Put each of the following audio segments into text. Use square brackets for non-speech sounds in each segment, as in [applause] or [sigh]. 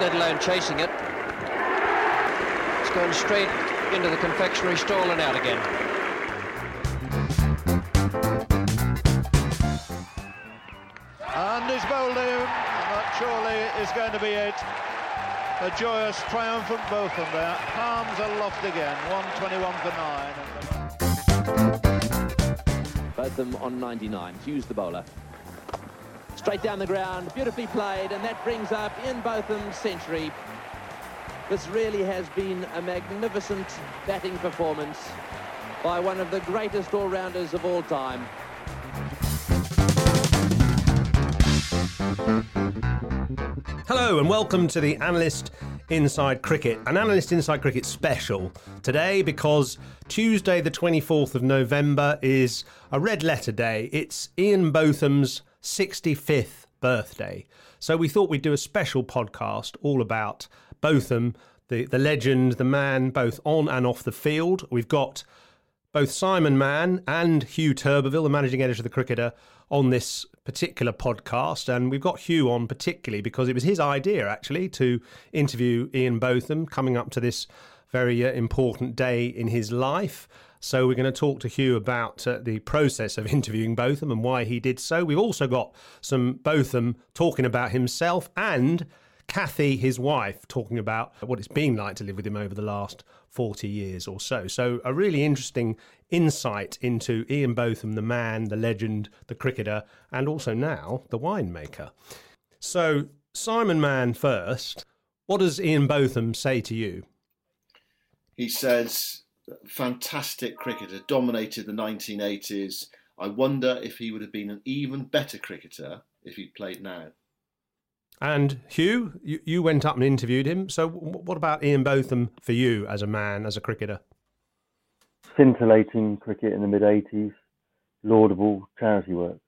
Let alone chasing it. It's going straight into the confectionery stall and out again. And he's bowled in, and that surely is going to be it. A joyous, triumphant Botham there. Palms aloft again, 121 for 9. Botham on 99. Hughes the bowler. Straight down the ground, beautifully played, and that brings up Ian Botham's century. This really has been a magnificent batting performance by one of the greatest all-rounders of all time. Hello and welcome to the Analyst Inside Cricket, an Analyst Inside Cricket special today because Tuesday, the 24th of November, is a red letter day. It's Ian Botham's 65th birthday. So we thought we'd do a special podcast all about Botham, the, the legend, the man, both on and off the field. We've got both Simon Mann and Huw Turbervill, the managing editor of the Cricketer, on this particular podcast. And we've got Hugh on particularly because it was his idea, actually, to interview Ian Botham coming up to this very uh, important day in his life. So we're going to talk to Huw about uh, the process of [laughs] interviewing Botham and why he did so. We've also got some Botham talking about himself and Kathy, his wife, talking about what it's been like to live with him over the last 40 years or so. So, a really interesting insight into Ian Botham, the man, the legend, the cricketer, and also now the winemaker. So, Simon Mann first. What does Ian Botham say to you? He says, fantastic cricketer, dominated the 1980s. I wonder if he would have been an even better cricketer if he'd played now. And Huw, you, you went up and interviewed him. So, what about Ian Botham for you as a man, as a cricketer? Scintillating cricket in the mid 80s, laudable charity work.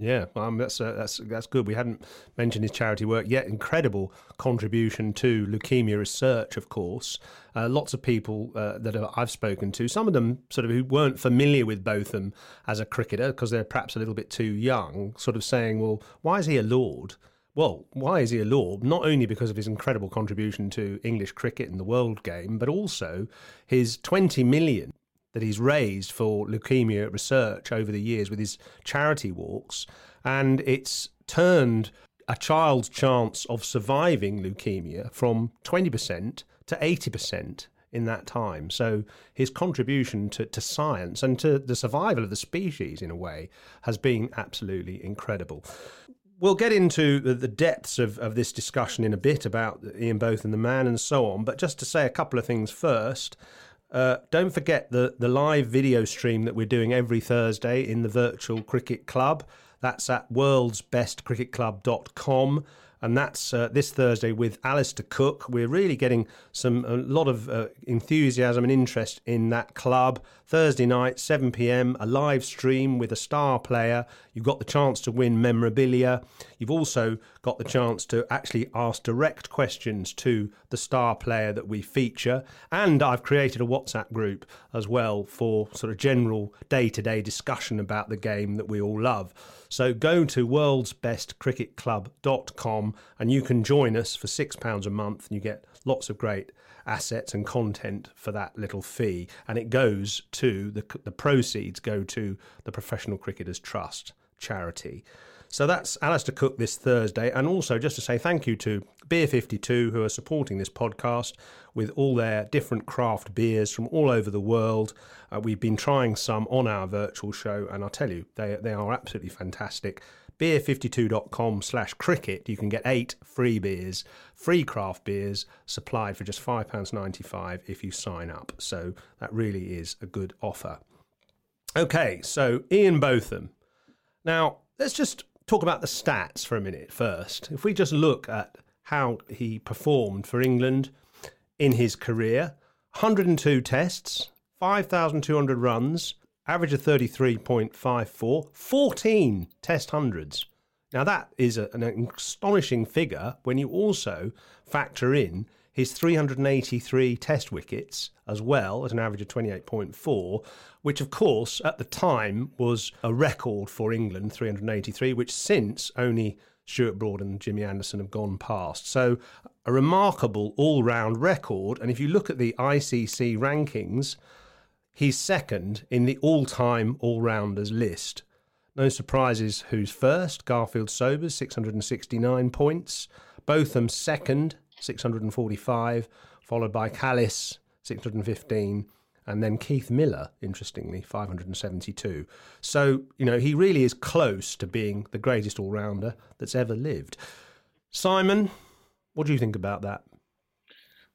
Yeah, um, that's uh, that's that's good. We hadn't mentioned his charity work yet. Incredible contribution to leukemia research, of course. Uh, lots of people uh, that I've spoken to, some of them sort of who weren't familiar with Botham as a cricketer because they're perhaps a little bit too young, sort of saying, "Well, why is he a lord?" Well, why is he a lord? Not only because of his incredible contribution to English cricket and the world game, but also his 20 million that he's raised for leukemia research over the years with his charity walks. And it's turned a child's chance of surviving leukemia from 20% to 80% in that time. So his contribution to, to science and to the survival of the species, in a way, has been absolutely incredible. We'll get into the, depths of, of this discussion in a bit about Ian Botham the man and so on. But just to say a couple of things first. Uh, don't forget the, the live video stream that we're doing every Thursday in the Virtual Cricket Club. That's at worldsbestcricketclub.com and that's uh, this Thursday with Alastair Cook. We're really getting some a lot of uh, enthusiasm and interest in that club. Thursday night, 7 p.m., a live stream with a star player. You've got the chance to win memorabilia. You've also got the chance to actually ask direct questions to the star player that we feature. And I've created a WhatsApp group as well for sort of general day to day discussion about the game that we all love. So go to worldsbestcricketclub.com and you can join us for £6 a month and you get lots of great assets and content for that little fee. And it goes to the, the proceeds go to the Professional Cricketers Trust charity. So that's Alastair Cook this Thursday. And also, just to say thank you to Beer 52, who are supporting this podcast with all their different craft beers from all over the world. Uh, we've been trying some on our virtual show, and I'll tell you, they, they are absolutely fantastic. Beer52.com slash cricket, you can get eight free beers, free craft beers supplied for just £5.95 if you sign up. So that really is a good offer. Okay, so Ian Botham. Now, let's just talk about the stats for a minute first. If we just look at how he performed for England in his career 102 tests, 5,200 runs, average of 33.54, 14 test hundreds. Now, that is a, an astonishing figure when you also factor in his 383 test wickets as well at an average of 28.4, which of course at the time was a record for England, 383, which since only Stuart Broad and Jimmy Anderson have gone past. So a remarkable all round record. And if you look at the ICC rankings, he's second in the all time all rounders list. No surprises who's first. Garfield Sobers, 669 points. Botham second, 645, followed by Kallis, 615, and then Keith Miller, interestingly, 572. So, you know, he really is close to being the greatest all rounder that's ever lived. Simon, what do you think about that?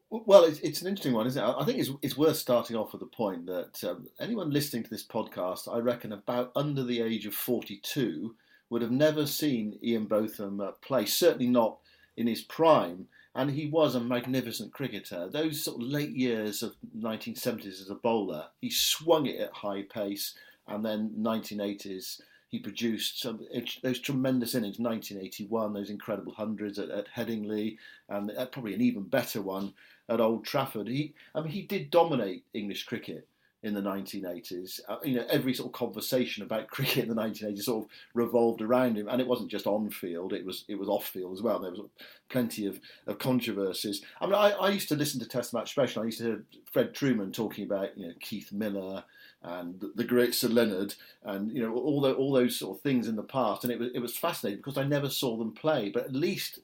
Well, it's, it's an interesting one, isn't it? I think it's, it's worth starting off with the point that um, anyone listening to this podcast, I reckon about under the age of 42, would have never seen Ian Botham uh, play, certainly not in his prime and he was a magnificent cricketer. Those sort of late years of 1970s as a bowler, he swung it at high pace, and then 1980s he produced some those tremendous innings. 1981, those incredible hundreds at, at Headingley, and uh, probably an even better one at Old Trafford. He, I mean, he did dominate English cricket in the 1980s. Uh, you know, every sort of conversation about [laughs] cricket in the 1980s sort of revolved around him, and it wasn't just on field; it was it was off field as well. There was plenty of, of controversies. I mean, I, I used to listen to Test Match Special. I used to hear Fred Trueman talking about you know Keith Miller and the great Sir Leonard, and you know all the, all those sort of things in the past, and it was it was fascinating because I never saw them play. But at least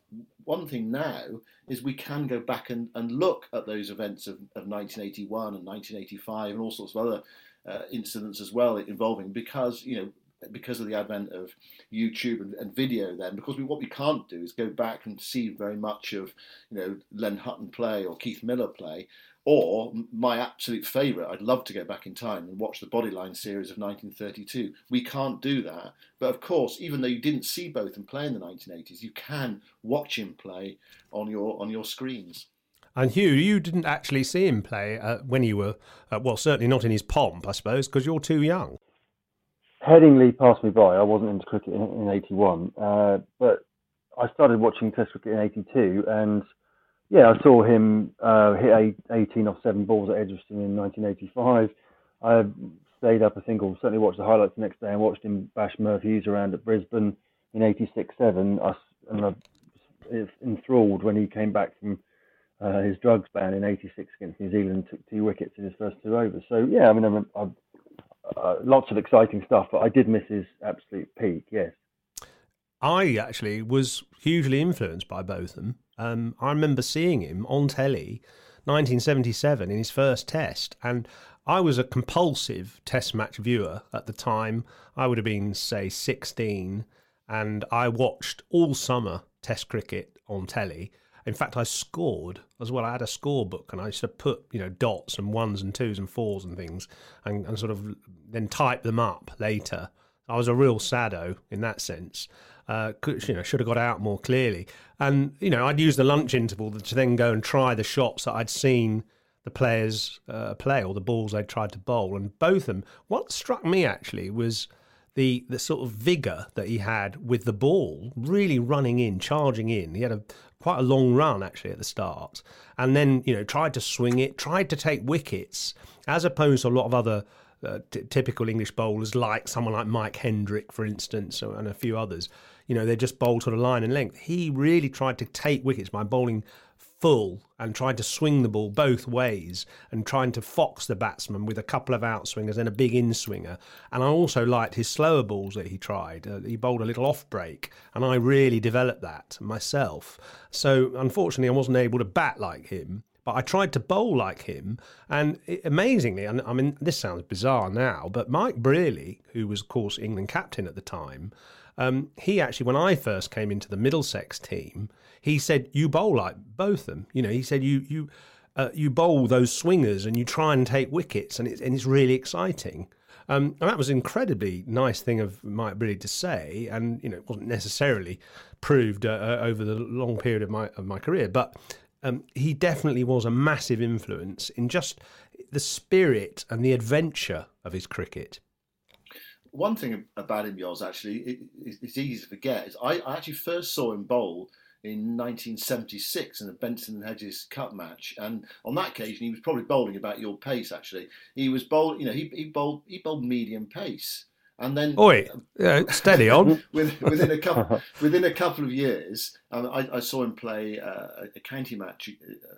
one thing now is we can go back and, and look at those events of, of 1981 and 1985 and all sorts of other uh, incidents as well involving because you know because of the advent of YouTube and, and, video then because we, what we can't do is go back and see very much of you know Len Hutton play or Keith Miller play or my absolute favourite, I'd love to go back in time and watch the Bodyline series of 1932. We can't do that. But of course, even though you didn't see both Botham play in the 1980s, you can watch him play on your on your screens. And Huw, you didn't actually see him play uh, when you were, uh, well, certainly not in his pomp, I suppose, because you're too young. Headingley passed me by. I wasn't into cricket in, in 81. Uh, but I started watching Test cricket in 82 and yeah, I saw him uh, hit eight, 18 off seven balls at Edgbaston in 1985. I stayed up, think, or certainly watched the highlights the next day and watched him bash Hughes around at Brisbane in 86 7. I, and I was enthralled when he came back from uh, his drugs ban in 86 against New Zealand and took two wickets in his first two overs. So, yeah, I mean, I'm, I'm, uh, lots of exciting stuff, but I did miss his absolute peak, yes. I actually was hugely influenced by Botham. Um, I remember seeing him on telly, 1977, in his first test, and I was a compulsive test match viewer at the time. I would have been, say, 16, and I watched all summer test cricket on telly. In fact, I scored as well. I had a scorebook, and I used to put, you know, dots and ones and twos and fours and things, and, and sort of then type them up later. I was a real sado in that sense uh, could, you know, should have got out more clearly. And you know, I'd use the lunch interval to then go and try the shots that I'd seen the players uh, play or the balls they'd tried to bowl. And both of them, what struck me actually was the the sort of vigor that he had with the ball, really running in, charging in. He had a quite a long run actually at the start, and then you know tried to swing it, tried to take wickets, as opposed to a lot of other. Uh, t- typical English bowlers, like someone like Mike Hendrick, for instance, and a few others, you know, they just bowled sort of line and length. He really tried to take wickets by bowling full and tried to swing the ball both ways and trying to fox the batsman with a couple of outswingers and a big inswinger. And I also liked his slower balls that he tried. Uh, he bowled a little off break, and I really developed that myself. So unfortunately, I wasn't able to bat like him. But I tried to bowl like him, and it, amazingly, and I mean, this sounds bizarre now, but Mike Brearley, who was, of course, England captain at the time, um, he actually, when I first came into the Middlesex team, he said, "You bowl like Botham." You know, he said, "You you uh, you bowl those swingers and you try and take wickets, and it's and it's really exciting." Um, and that was an incredibly nice thing of Mike Brearley to say, and you know, it wasn't necessarily proved uh, uh, over the long period of my of my career, but um, he definitely was a massive influence in just the spirit and the adventure of his cricket. One thing about him, Yoz, actually, it, it's easy to forget, is I, I actually first saw him bowl in 1976 in the Benson and Hedges Cup match, and on that occasion he was probably bowling about your pace. Actually, he was bowling. You know, he, he bowled he bowled medium pace, and then oi, yeah, steady on. [laughs] within a couple [laughs] within a couple of years, um, I, I, saw him play uh, a county match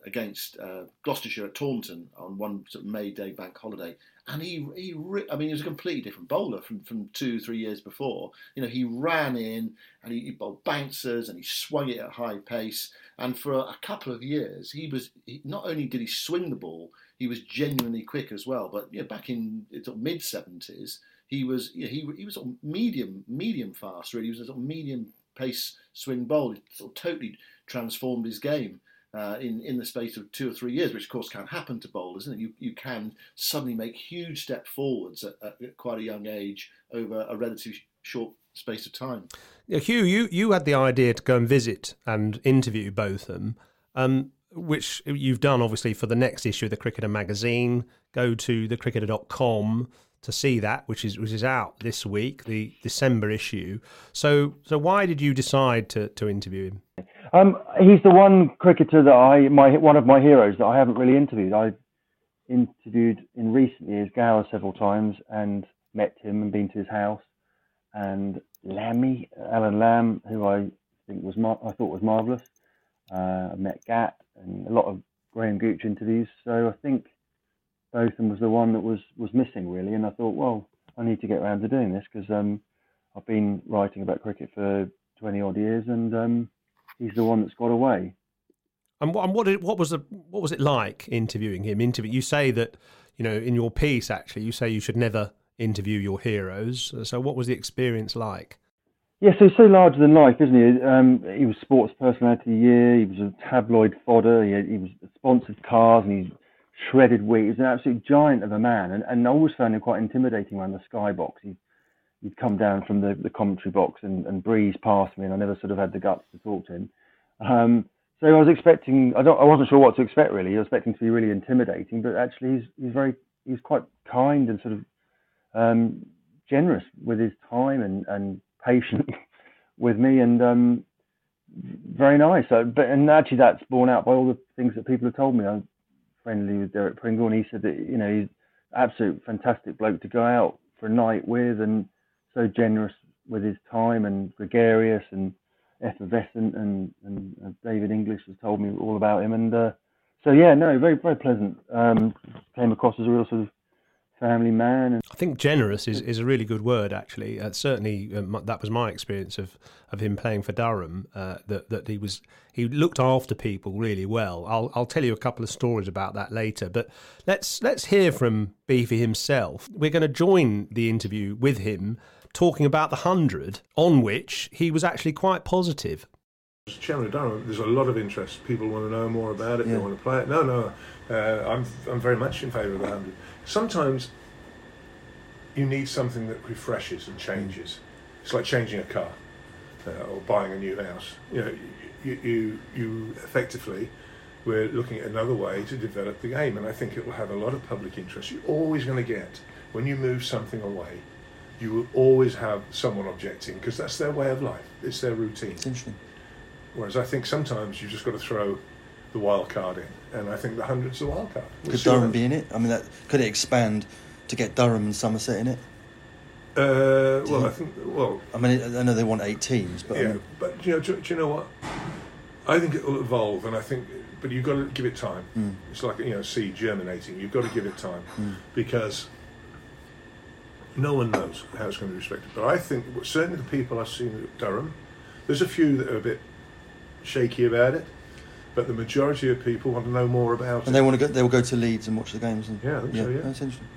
against uh, Gloucestershire at Taunton on one sort of May Day bank holiday, and he he I mean he was a completely different bowler from from two three years before. You know he ran in and he, he bowled bouncers and he swung it at high pace. And for a, couple of years, he was he, not only did he swing the ball, he was genuinely quick as well. But you know, back in sort mid seventies, he was you know, he he was sort of medium medium fast really. He was a sort of medium pace swing bowl. He sort of totally transformed his game uh, in in the space of two or three years, which of course can happen to bowlers, and you you can suddenly make huge step forwards at, at quite a young age over a relatively short space of time. Yeah, Huw, you you had the idea to go and visit and interview Botham, um, which you've done obviously for the next issue of the Cricketer magazine. Go to thecricketer.com to see that, which is which is out this week, the December issue. So so why did you decide to to interview him? Um, he's the one cricketer that I, my one of my heroes that I haven't really interviewed. I interviewed in recent years Gower several times and met him and been to his house. And Lammy, Alan Lamb, who I think was mar- I thought was marvelous. Uh, I met Gat and a lot of Graham Gooch interviews. So I think Botham was the one that was was missing really. And I thought, well, I need to get around to doing this because um, I've been writing about cricket for 20 odd years and um, he's the one that's got away. And what, and what, what was the what was it like interviewing him? Interview. You say that you know in your piece actually you say you should never interview your heroes. So what was the experience like? Yeah, so he's so larger than life, isn't he? Um, he was sports personality of the year. He was a tabloid fodder. He, had, he was sponsored cars, and he shredded wheat. He was an absolute giant of a man, and, and I always found him quite intimidating around the skybox. He he'd come down from the, the commentary box and, and breeze past me, and I never sort of had the guts to talk to him. Um, so I was expecting, I don't, I wasn't sure what to expect really. I was expecting to be really intimidating, but actually he's he's very he's quite kind and sort of um, generous with his time and and patient [laughs] with me, and um, very nice. So, but and actually that's borne out by all the things that people have told me. I'm friendly with Derek Pringle, and he said that you know he's absolute fantastic bloke to go out for a night with, and so generous with his time and gregarious and effervescent and, and uh, David English has told me all about him. And uh, so yeah no very very pleasant. Um, came across as a real sort of family man and I think generous is, is a really good word actually uh, certainly uh, that was my experience of, of him playing for Durham uh, that, that he was he looked after people really well I'll, I'll tell you a couple of stories about that later but let's let's hear from Beefy himself we're going to join the interview with him talking about the 100, on which he was actually quite positive. As chairman of Durham, there's a lot of interest. People want to know more about it. Yeah. They want to play it. No, no, uh, I'm I'm very much in favour of the hundred. Sometimes you need something that refreshes and changes. It's like changing a car uh, or buying a new house. You know, you, you you effectively we're looking at another way to develop the game, and I think it will have a lot of public interest. You're always going to get when you move something away you will always have someone objecting because that's their way of life. It's their routine. Whereas I think sometimes you've just got to throw the wild card in, and I think the hundreds a wild card. We'll could Durham be in it? I mean, that, could it expand to get Durham and Somerset in it? Uh, well, I think. Well, I mean, I know they want eight teams, but yeah. I mean, but you know, do, do, you know what? I think it will evolve, and I think, but you've got to give it time. Mm. It's like you know, seed germinating. You've got to give it time mm. because no one knows how it's going to be respected. But I think certainly the people I've seen at Durham, there's a few that are a bit shaky about it, but the majority of people want to know more about and it. And they want to go. They will go to Leeds and watch the games. And, yeah, yeah, so, yeah. That's interesting.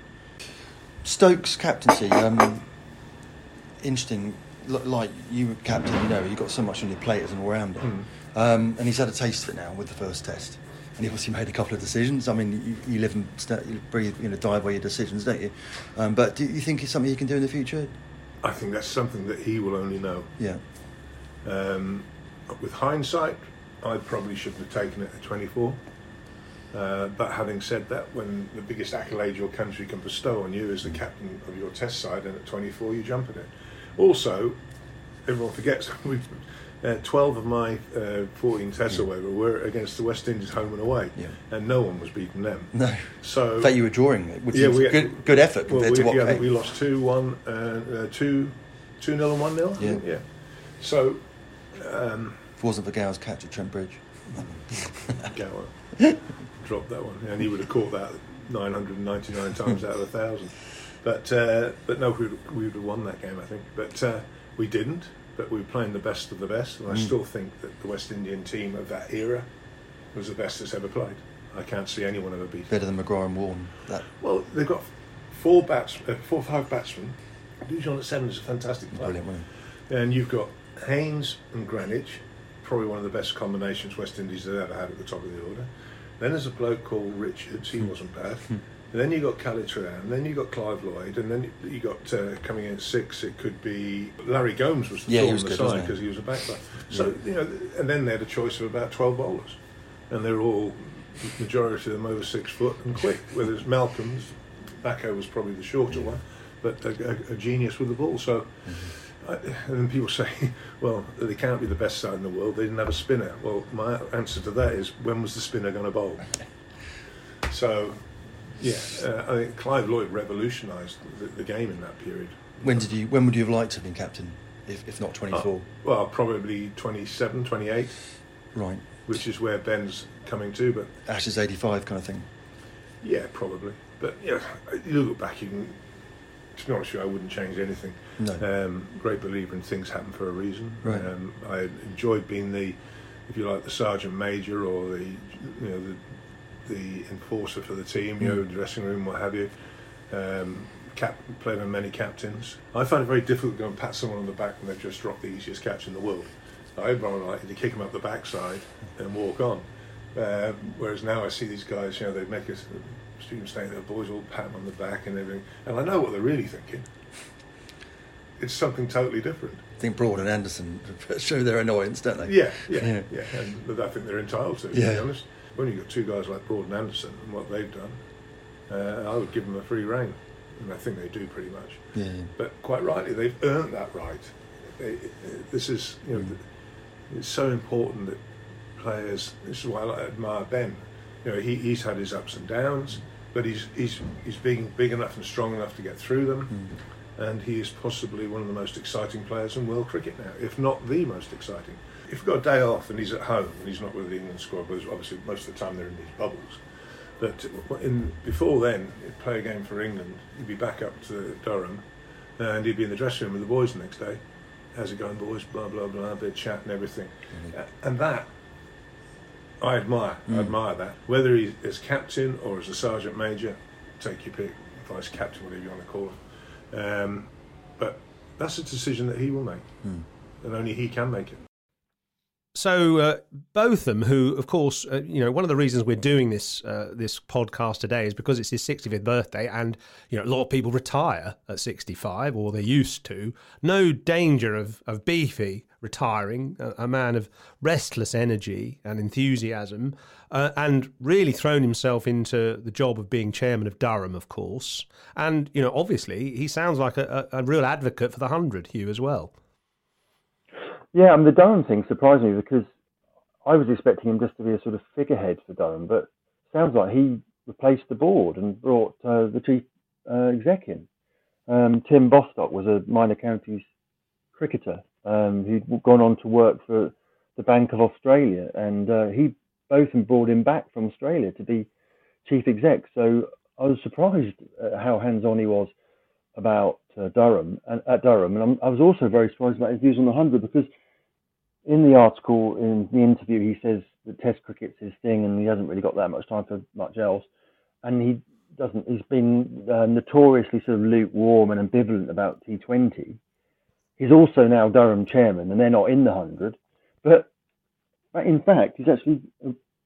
Stokes captaincy, um, interesting. Like you were captain, you know, you've got so much on your plate as an all-rounder, mm. um, and he's had a taste of it now with the first test. and he obviously made a couple of decisions. I mean, you, you live and you breathe, you know, die by your decisions, don't you? Um, but do you think it's something you can do in the future? I think that's something that he will only know. Yeah. Um, with hindsight, I probably shouldn't have taken it at 24. Uh, but having said that, when the biggest accolade your country can bestow on you is the captain of your test side, and at 24 you jump at it. Also, everyone forgets uh, 12 of my uh, 14 tests or whatever were against the West Indies home and away, Yeah. and no one was beating them. No. So In fact, you were drawing it, which Yeah, is we- good, good effort well, compared we, to what yeah, came. we lost two one, uh, uh, two, two nil and one nil. Yeah. yeah. So, um, If it wasn't for Gow's catch at Trent Bridge. [laughs] Gower dropped that one, and he would have caught that 999 times out of a thousand. But uh, but no, we would, we would have won that game, I think. But uh, we didn't. But we were playing the best of the best, and I Mm. still think that the West Indian team of that era was the best that's ever played. I can't see anyone ever beat. Better than McGrath and Warren. That Well, they've got four bats, uh, four or five batsmen. Lucian at seven is a fantastic player. brilliant, And you've got Haynes and Greenidge, probably one of the best combinations West Indies have ever had at the top of the order. Then there's a bloke called Richards, he wasn't bad. And then you got Kallicharran, then you got Clive Lloyd, and then you got uh, coming in at six. It could be Larry Gomes was the Yeah, he was in the good, side because he was a backline. So you know, and then they had a choice of about twelve bowlers, and they're all the majority of them over six foot and quick. Whether it's Malcolm's, Macko was probably the shorter one, but a, a, a genius with the ball. So. I, [laughs] and people say, [laughs] well, they can't be the best side in the world. They didn't have a spinner. Well, my answer to that is, when was the spinner going to bowl? [laughs] So, yeah, uh, I think Clive Lloyd revolutionised the, the game in that period. when did you? When would you have liked to have been captain, if, if not 24? Uh, well, probably 27, 28, right. which is where Ben's coming to. But Ashes 85 kind of thing. yeah, probably. But yeah, you look back, you can. To be honest with you, I wouldn't change anything. No. Um, great believer in things happen for a reason. Right. Um, I enjoyed being the, if you like, the sergeant major or the, you know, the, the enforcer for the team. You know, Mm. dressing room, what have you. Um, cap, played on many captains. I find it very difficult to go and pat someone on the back when they've just dropped the easiest catch in the world. I'd rather like to kick them up the backside and walk on. Um, whereas now I see these guys, you know, they make us students saying their boys all pat them on the back and everything, and I know what they're really thinking. It's something totally different. I think Broad and Anderson [laughs] show their annoyance, don't they? Yeah, yeah, Yeah. yeah, and I think they're entitled to. To Yeah. be honest, when you've got two guys like Broad and Anderson and what they've done, uh, I would give them a free rein, and I think they do pretty much. Yeah, yeah. But quite rightly, they've earned that right. They, this is, you know, Mm. it's so important that players. This is why I admire Ben. You know, he, he's had his ups and downs, but he's he's he's being big enough and strong enough to get through them. And he is possibly one of the most exciting players in world cricket now, if not the most exciting. If you've got a day off and he's at home and he's not with the England squad, but obviously most of the time they're in these bubbles. But in, before then, he'd play a game for England, he'd be back up to Durham, and he'd be in the dressing room with the boys the next day. How's it going, boys? Blah blah blah, a bit of chat and everything. Uh, And that I admire. I Mm. admire that. Whether he's as captain or as a sergeant major, take your pick. Vice captain, whatever you want to call it. Um, but that's a decision that he will make, Mm. and only he can make it. So uh, Botham, who of course, uh, you know, one of the reasons we're doing this uh, this podcast today is because it's his 65th birthday, and you know, a lot of people retire at 65, or they used to. No danger of of Beefy retiring, a, a man of restless energy and enthusiasm, uh, and really thrown himself into the job of being chairman of Durham, of course. And you know, obviously, he sounds like a, a, a real advocate for the hundred, Huw, as well. Yeah, I the Durham thing surprised me because I was expecting him just to be a sort of figurehead for Durham, but sounds like he replaced the board and brought uh, the chief uh, exec in. Um, Tim Bostock was a minor counties cricketer um, who'd gone on to work for the Bank of Australia, and uh, he both brought him back from Australia to be chief exec. So I was surprised at how hands-on he was about uh, Durham and at Durham, and I'm, I was also very surprised about his views on the hundred because in the article, in the interview, he says that Test cricket's his thing, and he hasn't really got that much time for much else. And he doesn't. He's been uh, notoriously sort of lukewarm and ambivalent about T20. He's also now Durham chairman, and they're not in the hundred. But in fact, he's actually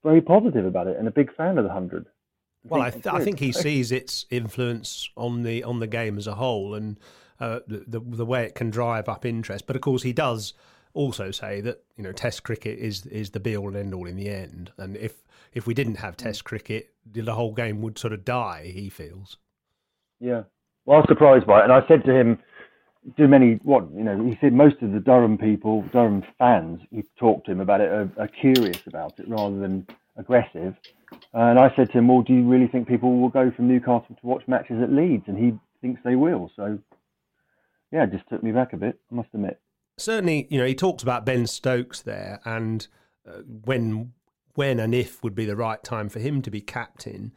very positive about it and a big fan of the hundred. Well, I, th- I think he [laughs] sees its influence on the on the game as a whole and uh, the the way it can drive up interest. But of course, he does also say that you know Test cricket is is the be all and end all in the end. And if if we didn't have Test cricket, the whole game would sort of die. He feels. Yeah. Well, I was surprised by it, and I said to him, "Do many what you know?" He said most of the Durham people, Durham fans, who talked to him about it, are, are curious about it rather than aggressive. And I said to him, "Well, do you really think people will go from Newcastle to watch matches at Leeds?" And he thinks they will. So, yeah, it just took me back a bit. I must admit. Certainly, you know, he talks about Ben Stokes there, and uh, when when and if would be the right time for him to be captain.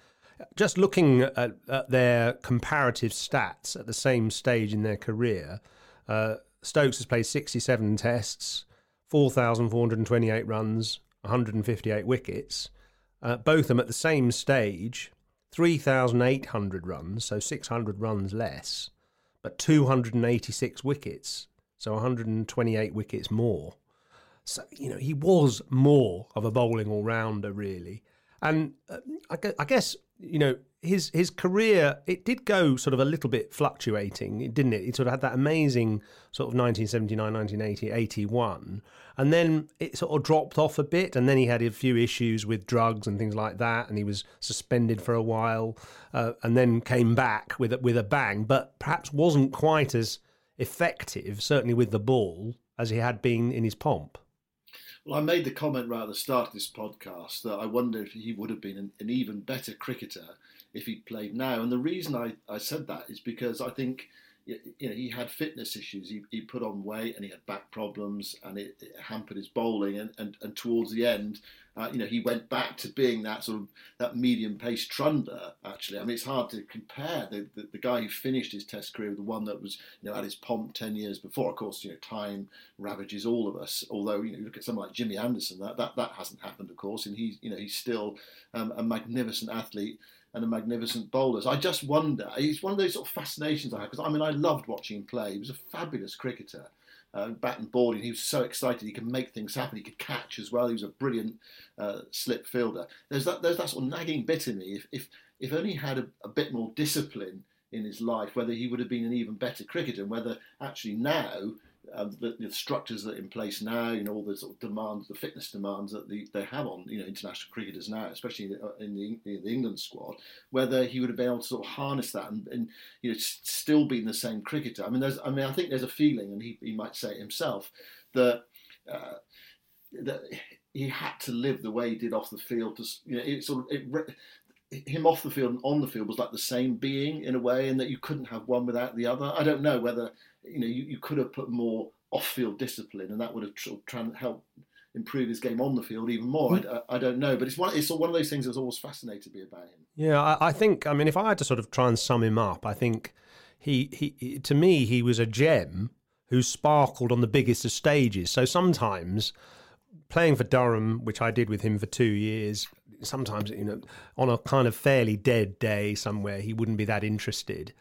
Just looking at, at their comparative stats at the same stage in their career, uh, Stokes has played 67 tests, 4,428 runs, 158 wickets. Uh, both of them at the same stage, 3,800 runs, so 600 runs less, but 286 wickets, so 128 wickets more. So, you know, he was more of a bowling all rounder, really. And uh, I guess, you know, his his career it did go sort of a little bit fluctuating, didn't it? He sort of had that amazing sort of 1979, 1980, 81, and then it sort of dropped off a bit, and then he had a few issues with drugs and things like that, and he was suspended for a while, uh, and then came back with a, with a bang, but perhaps wasn't quite as effective, certainly with the ball, as he had been in his pomp. Well, I made the comment right at the start of this podcast that I wonder if he would have been an, an even better cricketer if he'd played now. And the reason I, I said that is because I think you know he had fitness issues. He, he put on weight and he had back problems, and it, it hampered his bowling. And, and, and towards the end, uh, you know, he went back to being that sort of that medium pace trunder. Actually, I mean, it's hard to compare the, the, the guy who finished his Test career with the one that was you know at his pomp ten years before. Of course, you know, time ravages all of us. Although you know, you look at someone like Jimmy Anderson, that that, that hasn't happened, of course, and he's you know he's still um, a magnificent athlete and a magnificent bowlers. I just wonder, it's one of those sort of fascinations I have, because I mean, I loved watching him play. He was a fabulous cricketer. Uh, bat and ball, and he was so excited. He could make things happen. He could catch as well. He was a brilliant uh, slip fielder. There's that, there's that sort of nagging bit in me. If if, if only he had a, a bit more discipline in his life, whether he would have been an even better cricketer, and whether actually now uh, the, the, structures that are in place now, you know, all the sort of demands, the fitness demands that the, they have on, you know, international cricketers now, especially in the, in the, England squad, whether he would have been able to sort of harness that and, and you know, still being the same cricketer. I mean, there's, I mean, I think there's a feeling, and he, he might say it himself, that uh, that he had to live the way he did off the field. To, you know, it sort of it, him off the field and on the field was like the same being in a way, and that you couldn't have one without the other. I don't know whether you know, you, you could have put more off-field discipline, and that would have tr- tr- helped improve his game on the field even more. I, I, don't know, but it's one it's one of those things that's always fascinated me about him. Yeah, I, I, think. I mean, if I had to sort of try and sum him up, I think he he to me he was a gem who sparkled on the biggest of stages. So sometimes playing for Durham, which I did with him for two years, sometimes you know on a kind of fairly dead day somewhere he wouldn't be that interested.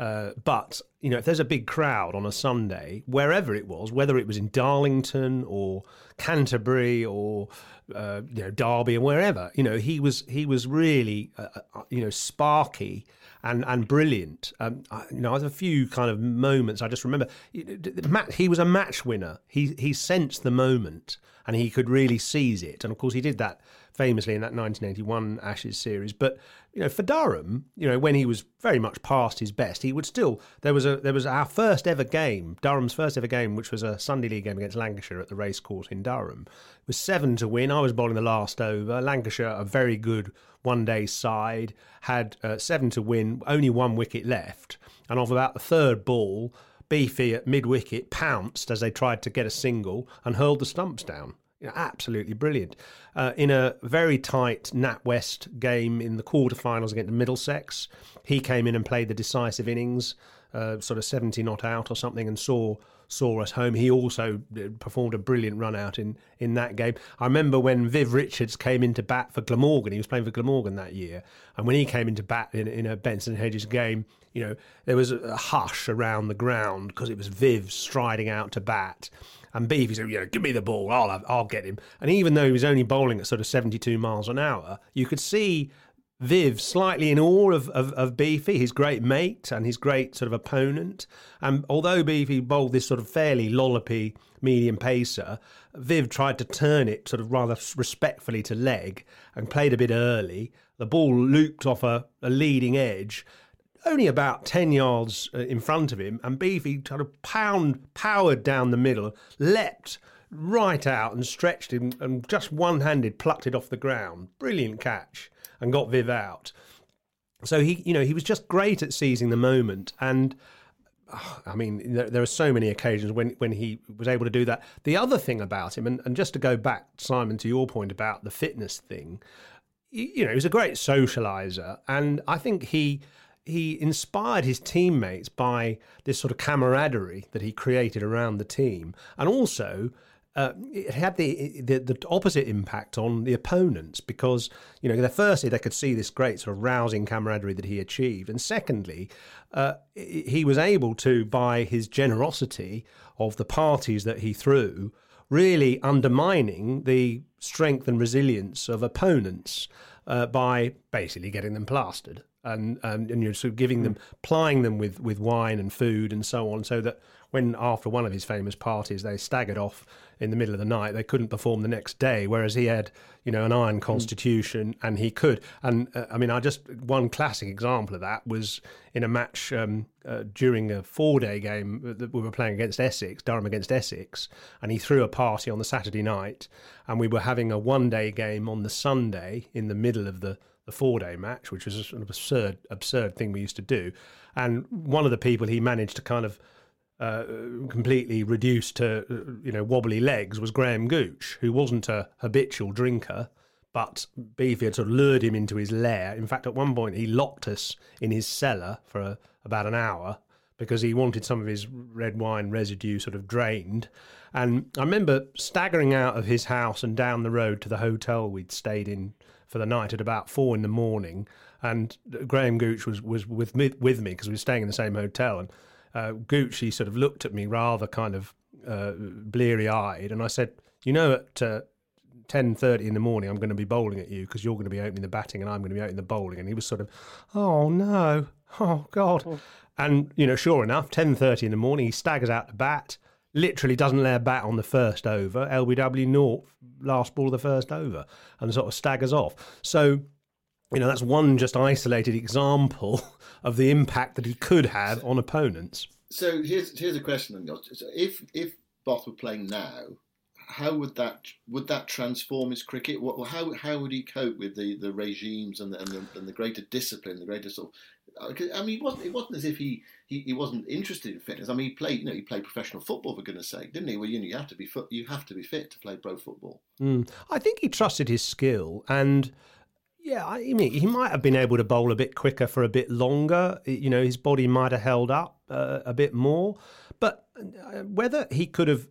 Uh, but you know, if there's a big crowd on a Sunday, wherever it was, whether it was in Darlington or Canterbury or uh, you know Derby or wherever, you know, he was he was really uh, uh you know sparky and and brilliant. Um, I, you know, I have a few kind of moments. I just remember he was a match winner. He he sensed the moment and he could really seize it. And of course, he did that famously in that 1981 Ashes series. But you know, for Durham, you know, when he was very much past his best, he would still. There was a there was our first ever game, Durham's first ever game, which was a Sunday League game against Lancashire at the racecourse in Durham. It was seven to win. I was bowling the last over. Lancashire, a very good one day side, had uh, seven to win, only one wicket left, and of about the third ball. Beefy at mid wicket pounced as they tried to get a single and hurled the stumps down. You know, absolutely brilliant. Uh, in a very tight NatWest game in the quarterfinals against Middlesex, he came in and played the decisive innings. uh, sort of 70 not out or something and saw saw us home. He also uh, performed a brilliant run out in, in that game. I remember when Viv Richards came into bat for Glamorgan, he was playing for Glamorgan that year, and when he came into bat in, in a Benson Hedges game, you know, there was a hush around the ground because it was Viv striding out to bat. And Beefy said, "Yeah, give me the ball. I'll have, I'll get him." And even though he was only bowling at sort of 72 miles an hour, you could see Viv slightly in awe of, of, of, Beefy, his great mate and his great sort of opponent. And although Beefy bowled this sort of fairly lollopy medium pacer, Viv tried to turn it sort of rather respectfully to leg and played a bit early. The ball looped off a, a leading edge, only about 10 yards uh, in front of him, and Beefy kind of pound, powered down the middle, leapt right out and stretched him and just one handed plucked it off the ground. Brilliant catch and got Viv out. So he, you know, he was just great at seizing the moment, and oh, I mean, there, there, are so many occasions when when he was able to do that. The other thing about him, and, and just to go back, Simon, to your point about the fitness thing, you know, he was a great socializer, and I think he he inspired his teammates by this sort of camaraderie that he created around the team, and also uh, it had the, the, the opposite impact on the opponents because you know firstly they could see this great sort of rousing camaraderie that he achieved, and secondly, uh, he was able to by his generosity of the parties that he threw, really undermining the strength and resilience of opponents uh, by basically getting them plastered and and, and you're sort of giving them plying them with with wine and food and so on, so that when after one of his famous parties they staggered off in the middle of the night, they couldn't perform the next day. Whereas he had, you know, an iron hmm. constitution, and he could. And uh, I mean, I just one classic example of that was in a match um, uh, during a four-day game that we were playing against Essex, Durham against Essex, and he threw a party on the Saturday night, and we were having a one-day game on the Sunday in the middle of the the four-day match, which was an absurd, absurd thing we used to do. And one of the people he managed to kind of uh, completely reduce to uh, you know wobbly legs was Graham Gooch, who wasn't a habitual drinker, but Beefy had sort of lured him into his lair. In fact, at one point he locked us in his cellar for a, about an hour because he wanted some of his red wine residue sort of drained. And I remember staggering out of his house and down the road to the hotel we'd stayed in for the night at about four in the morning. And Graham Gooch was, was with me with me because we were staying in the same hotel. And uh, he sort of looked at me rather kind of uh, bleary eyed, and I said, "You know, at uh, ten thirty in the morning, I'm going to be bowling at you because you're going to be opening the batting, and I'm going to be opening the bowling." And he was sort of, "Oh no, oh God," oh. and you know, sure enough, ten thirty in the morning, he staggers out to bat. Literally doesn't lay a bat on the first over. LBW North last ball of the first over, and sort of staggers off. So you know, that's one just isolated example [laughs] of the impact that he could have on opponents. So here's here's a question: so if if Both were playing now, how would that would that transform his cricket? What, how how would he cope with the, the regimes and the, and the, and the greater discipline, the greater sort of? I mean, it wasn't it wasn't as if he, he, he wasn't interested in fitness. I mean, he played you know he played professional football for goodness sake, didn't he? Well, you know, you have to be you have to be fit to play pro football. Mm. I think he trusted his skill and yeah, I mean, he might have been able to bowl a bit quicker for a bit longer. You know, his body might have held up uh, a bit more. But uh, whether he could have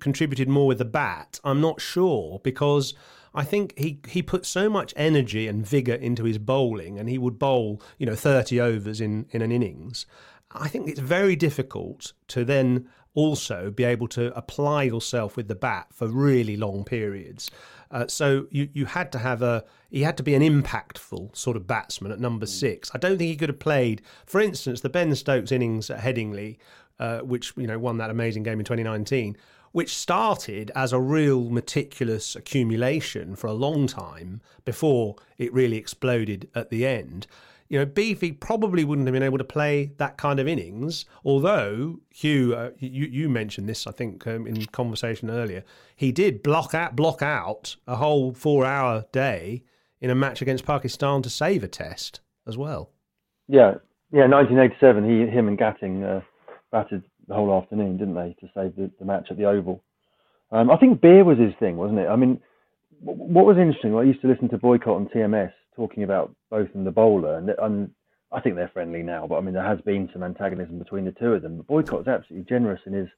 contributed more with the bat, I'm not sure because I think he, he put so much energy and vigour into his bowling and he would bowl, you know, 30 overs in, in an innings. I think it's very difficult to then also be able to apply yourself with the bat for really long periods. Uh, so you, you had to have a he had to be an impactful sort of batsman at number mm. six. I don't think he could have played, for instance, the Ben Stokes innings at Headingley, uh, which you know won that amazing game in 2019, which started as a real meticulous accumulation for a long time before it really exploded at the end you know, Beefy probably wouldn't have been able to play that kind of innings. Although Huw, uh, you you mentioned this, I think, um, in conversation earlier, he did block out block out a whole four hour day in a match against Pakistan to save a test as well. Yeah, yeah, 1987. He, him, and Gatting uh, batted the whole afternoon, didn't they, to save the, the match at the Oval? Um, I think beer was his thing, wasn't it? I mean, what was interesting, I used to listen to Boycott on TMS talking about Botham the bowler, and, and I think they're friendly now, but I mean there has been some antagonism between the two of them. But Boycott's absolutely generous in his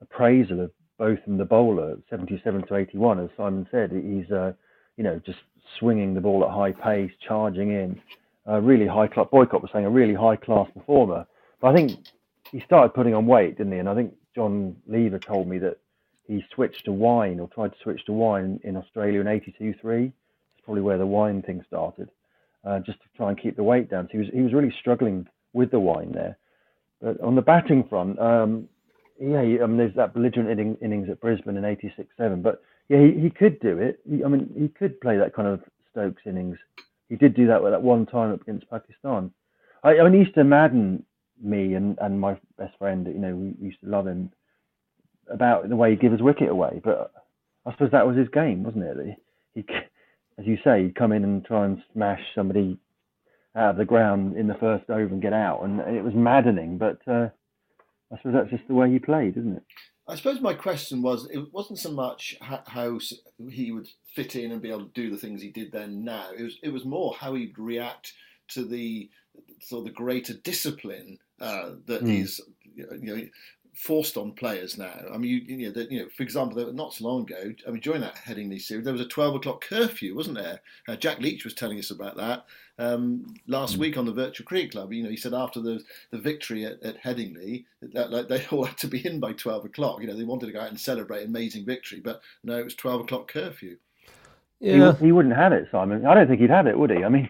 appraisal of Botham the bowler, 77 to 81, as Simon said. He's uh, you know just swinging the ball at high pace, charging in, a really high class. Boycott was saying a really high class performer. But I think he started putting on weight, didn't he? And I think John Lever told me that he switched to wine or tried to switch to wine in Australia in 82 3. It's probably where the wine thing started, uh, just to try and keep the weight down. So he was, he was really struggling with the wine there. But on the batting front, um, yeah, I mean, there's that belligerent inning, innings at Brisbane in 86 7. But yeah, he, he could do it. He, I mean, he could play that kind of Stokes innings. He did do that with that one time up against Pakistan. I, I mean, to madden me and, and my best friend. You know, we used to love him about the way he'd give his wicket away. But I suppose that was his game, wasn't it? He, he as you say, he'd come in and try and smash somebody out of the ground in the first over and get out, and it was maddening. But uh, I suppose that's just the way he played, isn't it? I suppose my question was it wasn't so much how he would fit in and be able to do the things he did then now. It was it was more how he'd react to the sort of the greater discipline uh, that mm. he's you know forced on players now. I mean, you, you know, that, you know, for example, not so long ago, I mean, during that Headingley series, there was a 12 o'clock curfew, wasn't there? Uh, Jack Leach was telling us about that um, last mm. week on the Virtual Cricket Club. You know, he said after the the victory at, at Headingley, that, like, they all had to be in by 12 o'clock. You know, they wanted to go out and celebrate an amazing victory, but no, it was 12 o'clock curfew. Yeah. He, he wouldn't have it, Simon. I don't think he'd have it, would he? I mean,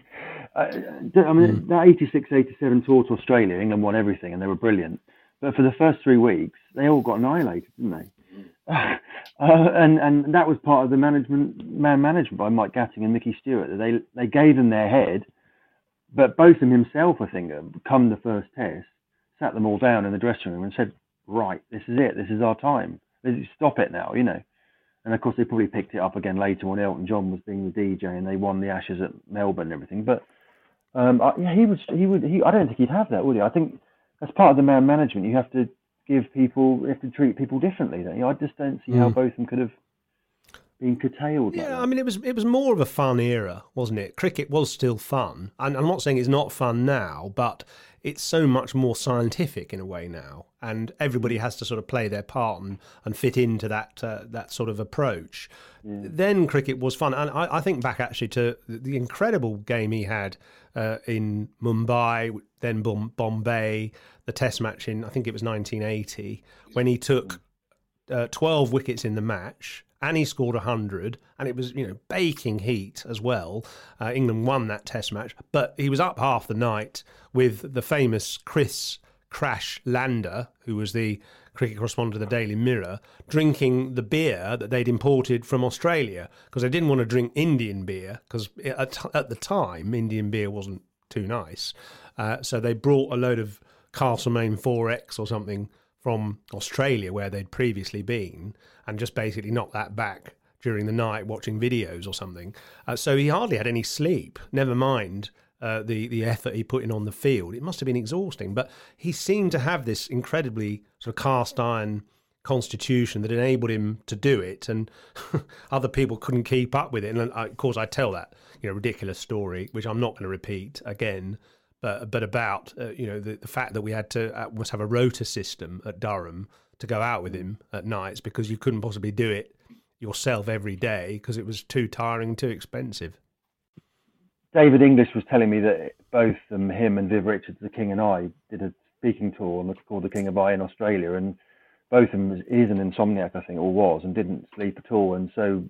I, I mean, mm. that 86 87 tour to Australia, England won everything and they were brilliant. But for the first three weeks, they all got annihilated, didn't they? Mm. [laughs] Uh, and and that was part of the management man management by Mike Gatting and Mickey Stewart. They they gave them their head, but Botham himself, I think, come the first test, sat them all down in the dressing room and said, "Right, this is it. This is our time. Stop it now," you know. And of course, they probably picked it up again later when Elton John was being the DJ and they won the Ashes at Melbourne and everything. But um, I, yeah, he was he would he. I don't think he'd have that, would he? I think as part of the man management, you have to give people, you have to treat people differently. Don't you? I just don't see mm. how Botham could have been curtailed. Yeah, like I mean, it was it was more of a fun era, wasn't it? Cricket was still fun, and I'm not saying it's not fun now, but it's so much more scientific in a way now, and everybody has to sort of play their part and, and fit into that uh, that sort of approach. Yeah. Then cricket was fun, and I, I, think back actually to the incredible game he had uh, in Mumbai, then Bombay, the Test match in I think it was 1980 when he took uh, 12 wickets in the match and he scored 100 and it was you know baking heat as well. Uh, england won that test match but he was up half the night with the famous chris crash lander who was the cricket correspondent of the daily mirror drinking the beer that they'd imported from australia because they didn't want to drink indian beer because at, at, the time indian beer wasn't too nice. Uh, so they brought a load of castlemaine 4x or something from Australia, where they'd previously been, and just basically knocked that back during the night watching videos or something. Uh, so he hardly had any sleep, never mind uh, the, the effort he put in on the field. It must have been exhausting, but he seemed to have this incredibly sort of cast iron constitution that enabled him to do it, and [laughs] other people couldn't keep up with it. And uh, of course, I tell that you know ridiculous story, which I'm not going to repeat again but but about uh, you know the, the fact that we had to uh, must have a rota system at Durham to go out with him at nights because you couldn't possibly do it yourself every day because it was too tiring and too expensive. David English was telling me that both um, him and Viv Richards, the King and I, did a speaking tour on what's called the King of I in Australia, and Botham is an insomniac, I think, or was, and didn't sleep at all, and so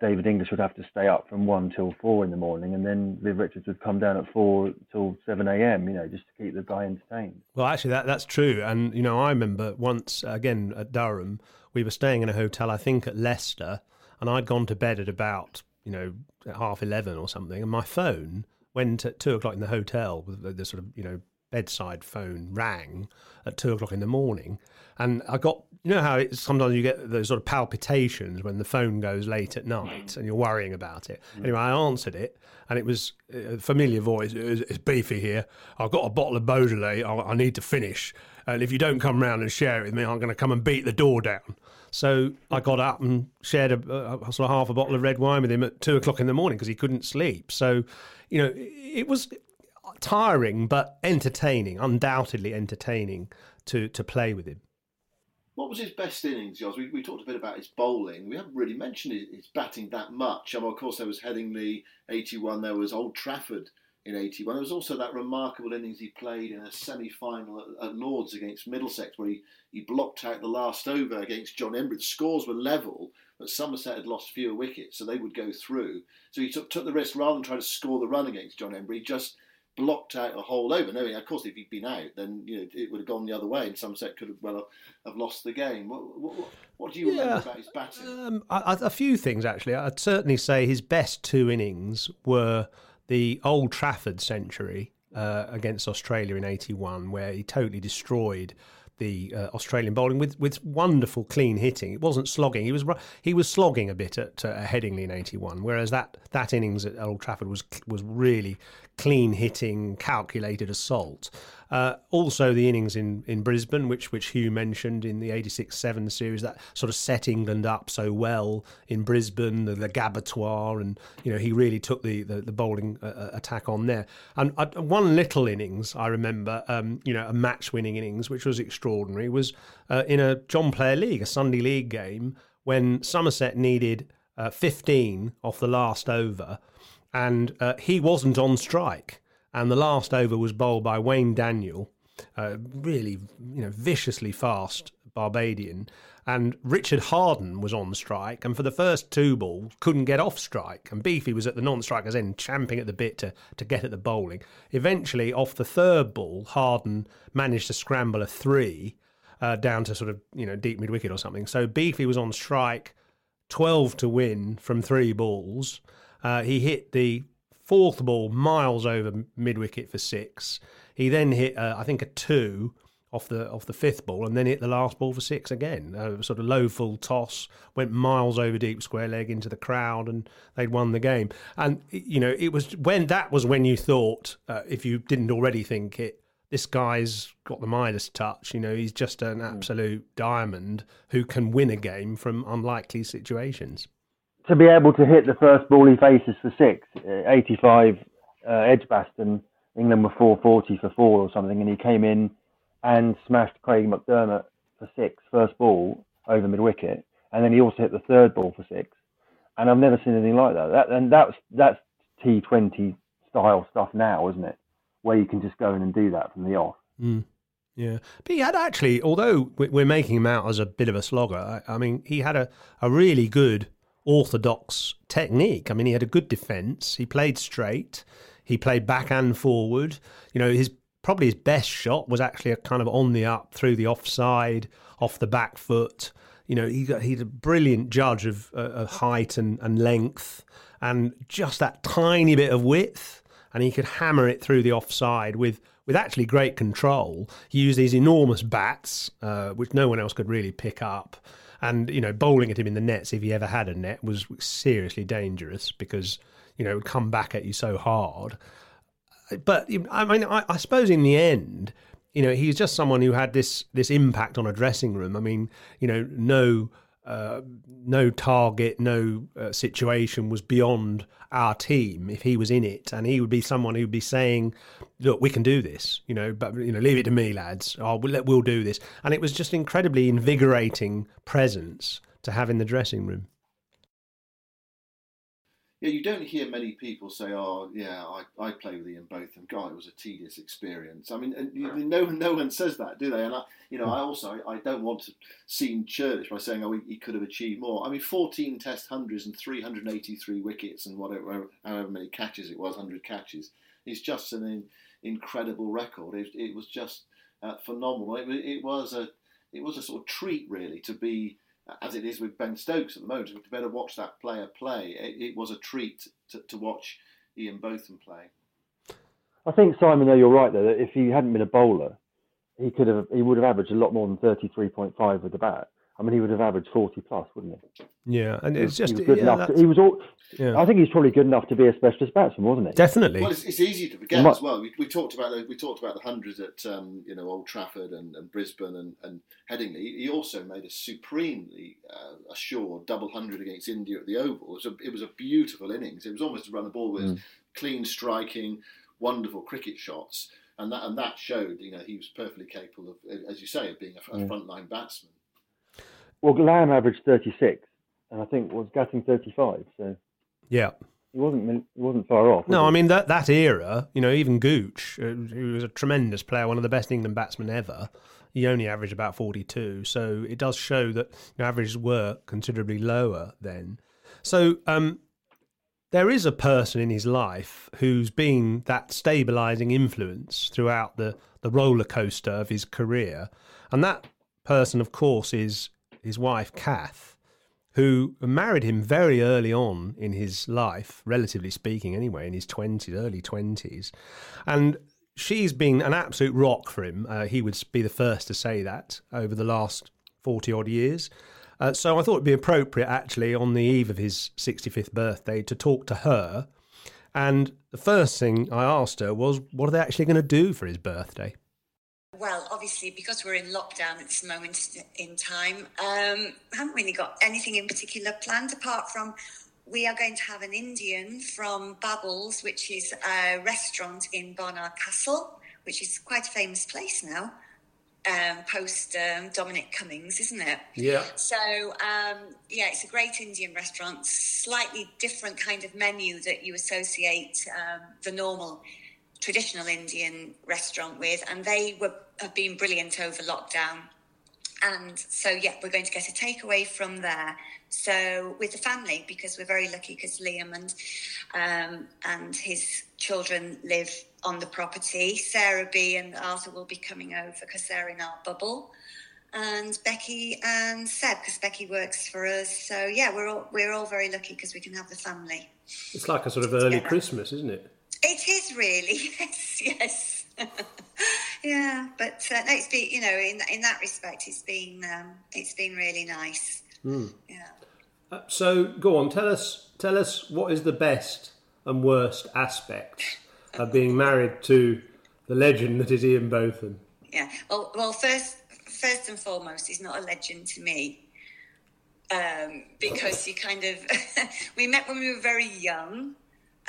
David English would have to stay up from one till four in the morning, and then Viv Richards would come down at four till seven a.m. You know, just to keep the guy entertained. Well, actually, that that's true, and you know, I remember once again at Durham, we were staying in a hotel, I think at Leicester, and I'd gone to bed at about you know half eleven or something, and my phone went at two o'clock in the hotel with the sort of you know bedside phone rang at two o'clock in the morning, and I got you know how it, sometimes you get those sort of palpitations when the phone goes late at night and you're worrying about it. Mm. Anyway, I answered it, and it was a familiar voice. It's beefy here. I've got a bottle of Beaujolais. I, I need to finish, and if you don't come round and share it with me, I'm going to come and beat the door down. So I got up and shared a, a, sort of half a bottle of red wine with him at two o'clock in the morning because he couldn't sleep. So, you know, it was tiring but entertaining, undoubtedly entertaining to to play with him. What was his best innings, Jos? We, we talked a bit about his bowling. We haven't really mentioned his, his batting that much. Mean, of course, there was Headingley 81, there was Old Trafford in 81. There was also that remarkable innings he played in a semi final at, at, Lords against Middlesex, where he, he blocked out the last over against John Emburey. The scores were level, but Somerset had lost fewer wickets, so they would go through. So he took, took the risk rather than try to score the run against John Emburey, just blocked out a whole over. Knowing, of course, if he'd been out, then you know it would have gone the other way, and Somerset could have well have lost the game. What, what, what do you yeah. remember about his batting? Um, a, a few things actually. I'd certainly say his best two innings were the Old Trafford century uh, against Australia in '81, where he totally destroyed the uh, Australian bowling with, with wonderful clean hitting. It wasn't slogging. He was he was slogging a bit at uh, Headingley in '81, whereas that, that innings at Old Trafford was was really clean hitting, calculated assault. Uh, also, the innings in, in Brisbane, which which Huw mentioned in the 86 7 series, that sort of set England up so well in Brisbane, the, the Gabbatoir, and you know he really took the, the, the bowling uh, uh attack on there. And uh, one little innings I remember, um, you know, a match winning innings, which was extraordinary, was uh, in a John Player League, a Sunday League game, when Somerset needed uh, 15 off the last over, and he wasn't on strike and the last over was bowled by Wayne Daniel, uh, really, you know, viciously fast Barbadian, and Richard Harden was on strike, and for the first two balls couldn't get off strike, and Beefy was at the non-striker's end, champing at the bit to to get at the bowling. Eventually, off the third ball, Harden managed to scramble a three uh, down to sort of you know deep mid wicket or something. So Beefy was on strike, twelve to win from three balls. Uh, he hit the fourth ball miles over mid wicket for six. He then hit, uh, I think, a two off the off the fifth ball, and then hit the last ball for six again. Uh, sort of low full toss, went miles over deep square leg into the crowd, and they'd won the game. And you know, it was when that was when you thought, uh, if you didn't already think it, this guy's got the Midas touch. You know, he's just an hmm. absolute diamond who can win a game from unlikely situations to be able to hit the first ball he faces for six, uh, 85 uh, Edgbaston, England were 440 for four or something, and he came in and smashed Craig McDermott for six, first ball over mid wicket, and then he also hit the third ball for six. And I've never seen anything like that. that and that's that's T20 style stuff now, isn't it? Where you can just go in and do that from the off. Mm. Yeah, but he had actually, although we're making him out as a bit of a slogger, I, I mean, he had a, a really good orthodox technique. I mean, he had a good defence. He played straight. He played back and forward. You know, his probably his best shot was actually a kind of on the up through the offside, off the back foot. You know, he got, he's a brilliant judge of, uh, of height and, and length and just that tiny bit of width. And he could hammer it through the offside with, with actually great control. He used these enormous bats, uh, which no one else could really pick up and you know bowling at him in the nets if he ever had a net was seriously dangerous because you know it would come back at you so hard. But I mean, I, I suppose in the end, you know, he's just someone who had this this impact on a dressing room. I mean, you know, no uh, no target, no uh, situation was beyond our team. If he was in it, and he would be someone who would be saying, "Look, we can do this," you know, but you know, leave it to me, lads. Oh, we'll, we'll do this, and it was just incredibly invigorating presence to have in the dressing room yeah, you don't hear many people say, "Oh, yeah, I, I play with Ian Botham." God, it was a tedious experience. I mean, and you, no no one says that, do they? And I, you know, I also I don't want to seem churlish by saying, "Oh, he, he could have achieved more." I mean, 14 Test hundreds and 383 wickets and whatever, however many catches it was, 100 catches. It's just an in, incredible record. It, it was just uh, phenomenal. It, it was a it was a sort of treat, really, to be as it is with Ben Stokes at the moment, to better watch that player play. It, it was a treat to, to, watch Ian Botham play. I think Simon, though you're right though that if he hadn't been a bowler, he could have he would have averaged a lot more than 33.5 with the bat. I mean, he would have averaged 40 plus, wouldn't he? Yeah, and it's just he was good yeah, enough. To, he was all. Yeah. I think he's probably good enough to be a specialist batsman, wasn't he? Definitely. Well, it's, it's easy to forget as well. We, we, talked about the, we talked about the hundreds at um, you know Old Trafford and, and Brisbane and, and Headingley. He also made a supremely uh, assured double hundred against India at the Oval. It was a, it was a beautiful innings. It was almost a run the ball with mm. clean striking, wonderful cricket shots, and that and that showed you know he was perfectly capable of, as you say, of being a, a Yeah. frontline batsman. Well, Lamb averaged 36, and I think was Gatting 35. So Yeah. he wasn't he wasn't far off. No, was I mean that that era, you know, even Gooch, uh, who was a tremendous player, one of the best England batsmen ever, he only averaged about forty-two. So it does show that you know, averages were considerably lower then. So um, there is a person in his life who's been that stabilising influence throughout the the roller coaster of his career, and that person, of course, is his wife, Kath who married him very early on in his life, relatively speaking, anyway, in his 20s, early 20s. And she's been an absolute rock for him. Uh, he would be the first to say that over the last 40 odd years. Uh, so I thought it'd be appropriate, actually, on the eve of his 65th birthday, to talk to her. And the first thing I asked her was, what are they actually going to do for his birthday? Well, obviously, because we're in lockdown at this moment in time, um, I haven't really got anything in particular planned apart from we are going to have an Indian from Babbles, which is a restaurant in Barnard Castle, which is quite a famous place now, um, post um, Dominic Cummings, isn't it? Yeah. So, um, yeah, it's a great Indian restaurant, slightly different kind of menu that you associate um, the normal traditional Indian restaurant with, and they were have been brilliant over lockdown. And so, yeah, we're going to get a takeaway from there. So with the family, because we're very lucky, because Liam and um, and his children live on the property. Sarah B and Arthur will be coming over because they're in our bubble, and Becky and Seb because Becky works for us. So yeah, we're all we're all very lucky because we can have the family. It's like a sort of early Yeah. Christmas, isn't it? It is really, [laughs] yes, yes. [laughs] yeah, but uh, no, it's been, you know, in in that respect, it's been um, it's been really nice. Yeah. Uh, So go on, tell us tell us what is the best and worst aspects of being married to the legend that is Ian Botham. Yeah. Well, well, first, first and foremost, he's not a legend to me um, because you kind of [laughs] we met when we were very young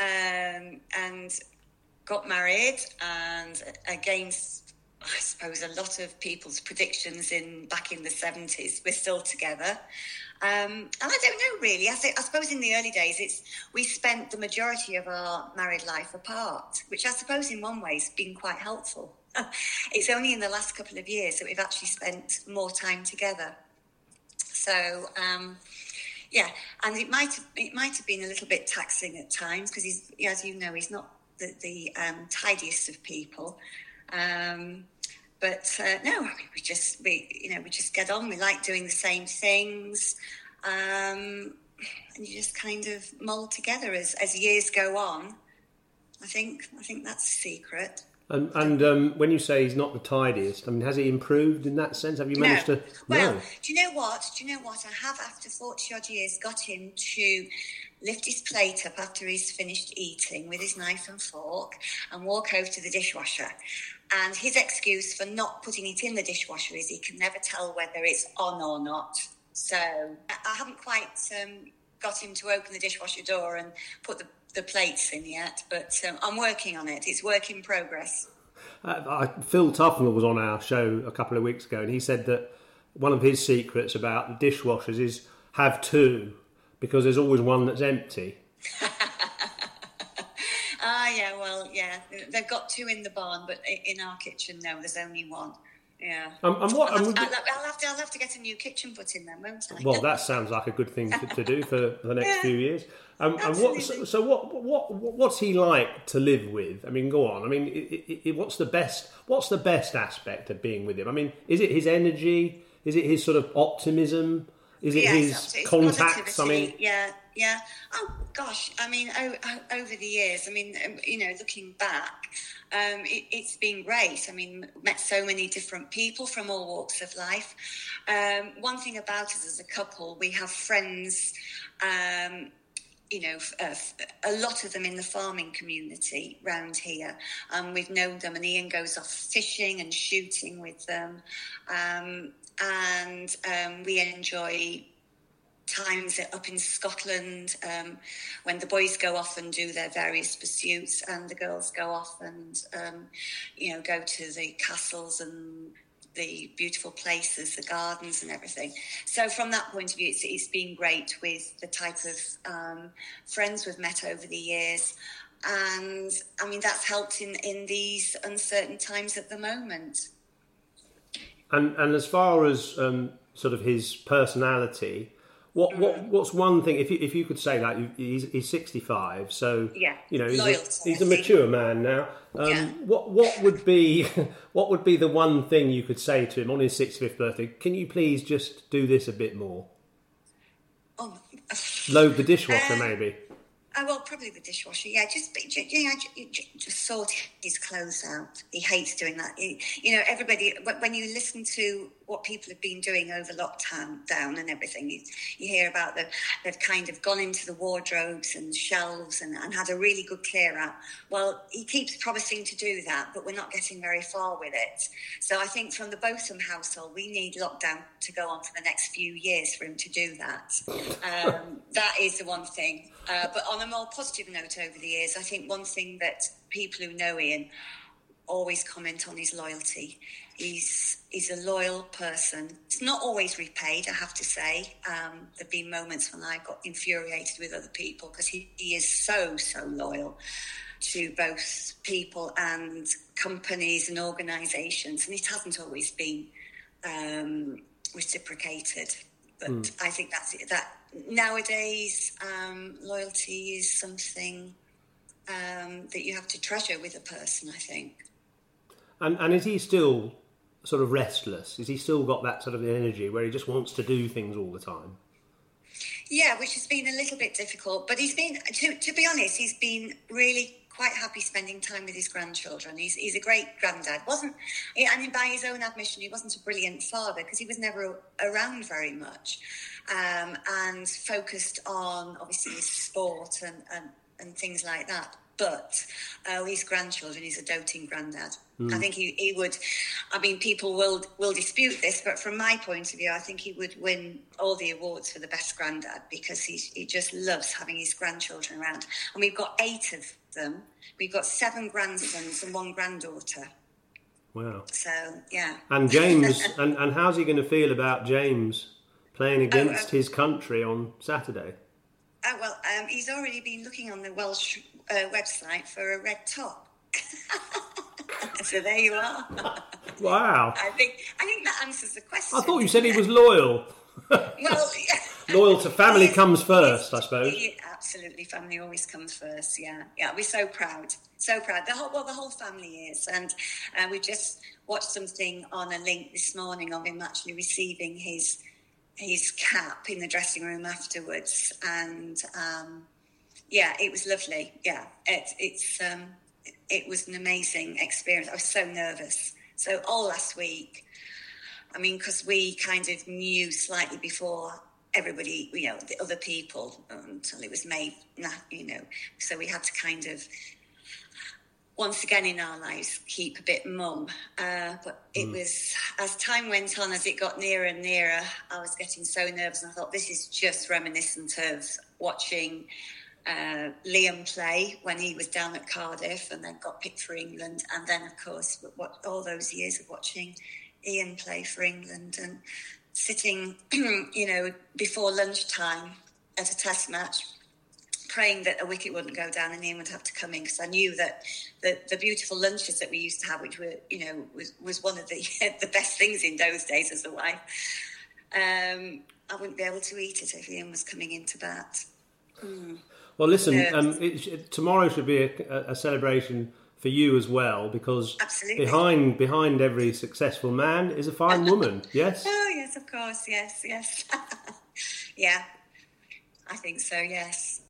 um, and got married, and against I suppose a lot of people's predictions in back in the seventies, we're still together. Um, and I don't know really. I, think, I suppose in the early days, it's we spent the majority of our married life apart, which I suppose in one way has been quite helpful. [laughs] it's only in the last couple of years that we've actually spent more time together. So um, yeah, and it might have, it might have been a little bit taxing at times because he's, as you know, he's not the, the um, tidiest of people. Um, but uh, no, we just we you know we just get on. We like doing the same things, um, and you just kind of mold together as as years go on. I think I think that's secret. And and um, when you say he's not the tidiest, I mean, has he improved in that sense? Have you managed no. to? Well, no. do you know what? Do you know what? I have, after 40 odd years, got him to lift his plate up after he's finished eating with his knife and fork and walk over to the dishwasher. And his excuse for not putting it in the dishwasher is he can never tell whether it's on or not. So I I haven't quite um, got him to open the dishwasher door and put the, the plates in yet, but um, I'm working on it. It's work in progress. Uh, I, Phil Tufnell was on our show a couple of weeks ago, and he said that one of his secrets about the dishwashers is have two because there's always one that's empty. [laughs] Ah, yeah, well, yeah, they've got two in the barn, but in our kitchen, no, there's only one. Yeah. Um, and what- I'll, have, and I'll, I'll have to, I'll have to get a new kitchen put in then, won't I? Well, that sounds like a good thing to, to do for, for the next [laughs] Yeah. few years. Um, and what, so, so what, what, what, what's he like to live with? I mean, go on. I mean, i i i what's the best? What's the best aspect of being with him? I mean, is it his energy? Is it his sort of optimism? Is it Yes, his contacts? I mean, yeah, yeah. Oh gosh, I mean, o- over the years, I mean, um, you know, looking back, um, it, it's been great. I mean, met so many different people from all walks of life. Um, one thing about us as a couple, we have friends. Um, you know, uh, a lot of them in the farming community round here. Um, we've known them, and Ian goes off fishing and shooting with them. Um, and um, we enjoy times up in Scotland um, when the boys go off and do their various pursuits and the girls go off and um, you know go to the castles and the beautiful places, the gardens and everything. So from that point of view, it's, it's been great with the type of um, friends we've met over the years. And I mean, that's helped in, in these uncertain times at the moment. And, and as far as um, sort of his personality, what what mm. what's one thing if you if you could say that he's he's sixty five, so yeah, you know he's, a, he's a, mature man now. Um, yeah. What what would be [laughs] what would be the one thing you could say to him on his sixty fifth birthday? Can you please just do this a bit more? Oh. Load the dishwasher, um, maybe. Oh, well, probably the dishwasher. Yeah, just you know, just sort his clothes out. He hates doing that. He, you know, everybody. When you listen to what people have been doing over lockdown down and everything, you, you hear about the they've kind of gone into the wardrobes and shelves and, and had a really good clear out. Well, he keeps promising to do that, but we're not getting very far with it. So I think from the Botham household, we need lockdown to go on for the next few years for him to do that. Um, [laughs] that is the one thing. Uh, but on a more positive note over the years, I think one thing that people who know Ian always comment on his loyalty. He's he's a loyal person. It's not always repaid, I have to say. Um, there've been moments when I got infuriated with other people because he, he is so so loyal to both people and companies and organisations, and it hasn't always been um, reciprocated. But mm. I think that's it. That nowadays, um, loyalty is something um, that you have to treasure with a person. I think. And and is he still sort of restless? Is he still got that sort of energy where he just wants to do things all the time? Yeah, which has been a little bit difficult. But he's been, to, to be honest, he's been really quite happy spending time with his grandchildren. He's, he's a great granddad. wasn't And by his own admission, he wasn't a brilliant father because he was never around very much um, and focused on, obviously, his sport and, and, and things like that but uh, his grandchildren, he's a doting granddad. Mm. I think he, he would, I mean, people will, will dispute this, but from my point of view, I think he would win all the awards for the best granddad because he, he just loves having his grandchildren around. And we've got eight of them. We've got seven grandsons and one granddaughter. Wow. So, yeah. And James, [laughs] and, and how's he going to feel about James playing against oh, uh, his country on Saturday? Oh, well, um, he's already been looking on the Welsh uh, website for a red top. [laughs] so there you are. Wow. [laughs] I think I think that answers the question. I thought you said he was loyal. [laughs] well, [laughs] yeah. loyal to family comes first, I suppose. absolutely, family always comes first. Yeah, yeah. We're so proud, so proud. The whole well, the whole family is, and uh, we just watched something on a link this morning of him actually receiving his his cap in the dressing room afterwards, and um, yeah, it was lovely. Yeah, it, it's um, it was an amazing experience. I was so nervous. So all last week, I mean, because we kind of knew slightly before everybody, you know, the other people until it was made, you know. So we had to kind of once again in our lives keep a bit mum. Uh, but it mm. was as time went on, as it got nearer and nearer, I was getting so nervous, and I thought this is just reminiscent of watching. Uh, Liam play when he was down at Cardiff and then got picked for England, and then of course what all those years of watching Ian play for England and sitting, [clears throat] you know, before lunchtime at a Test match praying that a wicket wouldn't go down and Ian would have to come in because I knew that the, the beautiful lunches that we used to have, which were, you know, was, was one of the [laughs] the best things in those days as a wife. Um, I wouldn't be able to eat it if Ian was coming into bat. Mm. Well, listen, um, it, tomorrow should be a, a, celebration for you as well because Absolutely. behind behind every successful man is a fine woman. [laughs] Yes. oh yes, of course. Yes, yes. [laughs] yeah, I think so. Yes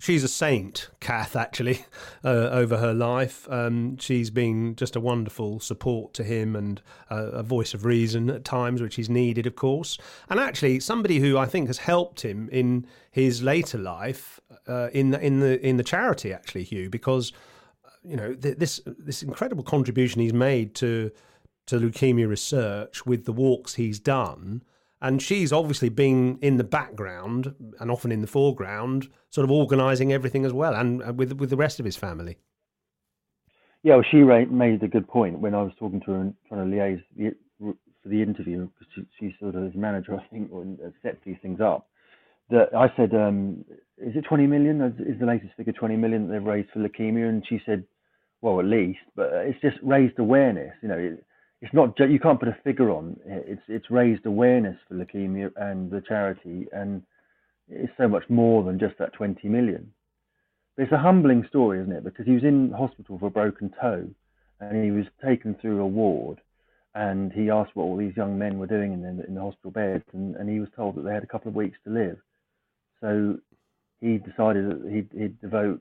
she's a saint, Kath, actually, [laughs] uh, over her life. Um, she's been just a wonderful support to him and uh, a voice of reason at times, which he's needed, of course. And actually, somebody who I think has helped him in his later life uh, in the, in the in the charity, actually, Huw, because you know th- this this incredible contribution he's made to to leukemia research with the walks he's done and she's obviously been in the background and often in the foreground, sort of organising everything as well, and uh, with with the rest of his family. Yeah, well, she made a good point when I was talking to her and trying to liaise the, for the interview because she, she's sort of his manager, [laughs] I think, and uh, sets these things up. That I said, um, is it 20 million? Is the latest figure 20 million that they've raised for leukemia? And she said, well, at least, but uh, it's just raised awareness. You know, it, it's not you can't put a figure on. It's it's raised awareness for leukemia and the charity, and it's so much more than just that 20 million. But it's a humbling story, isn't it? Because he was in hospital for a broken toe, and he was taken through a ward, and he asked what all these young men were doing in the, in the hospital beds, and, and he was told that they had a couple of weeks to live. So he decided that he'd, he'd devote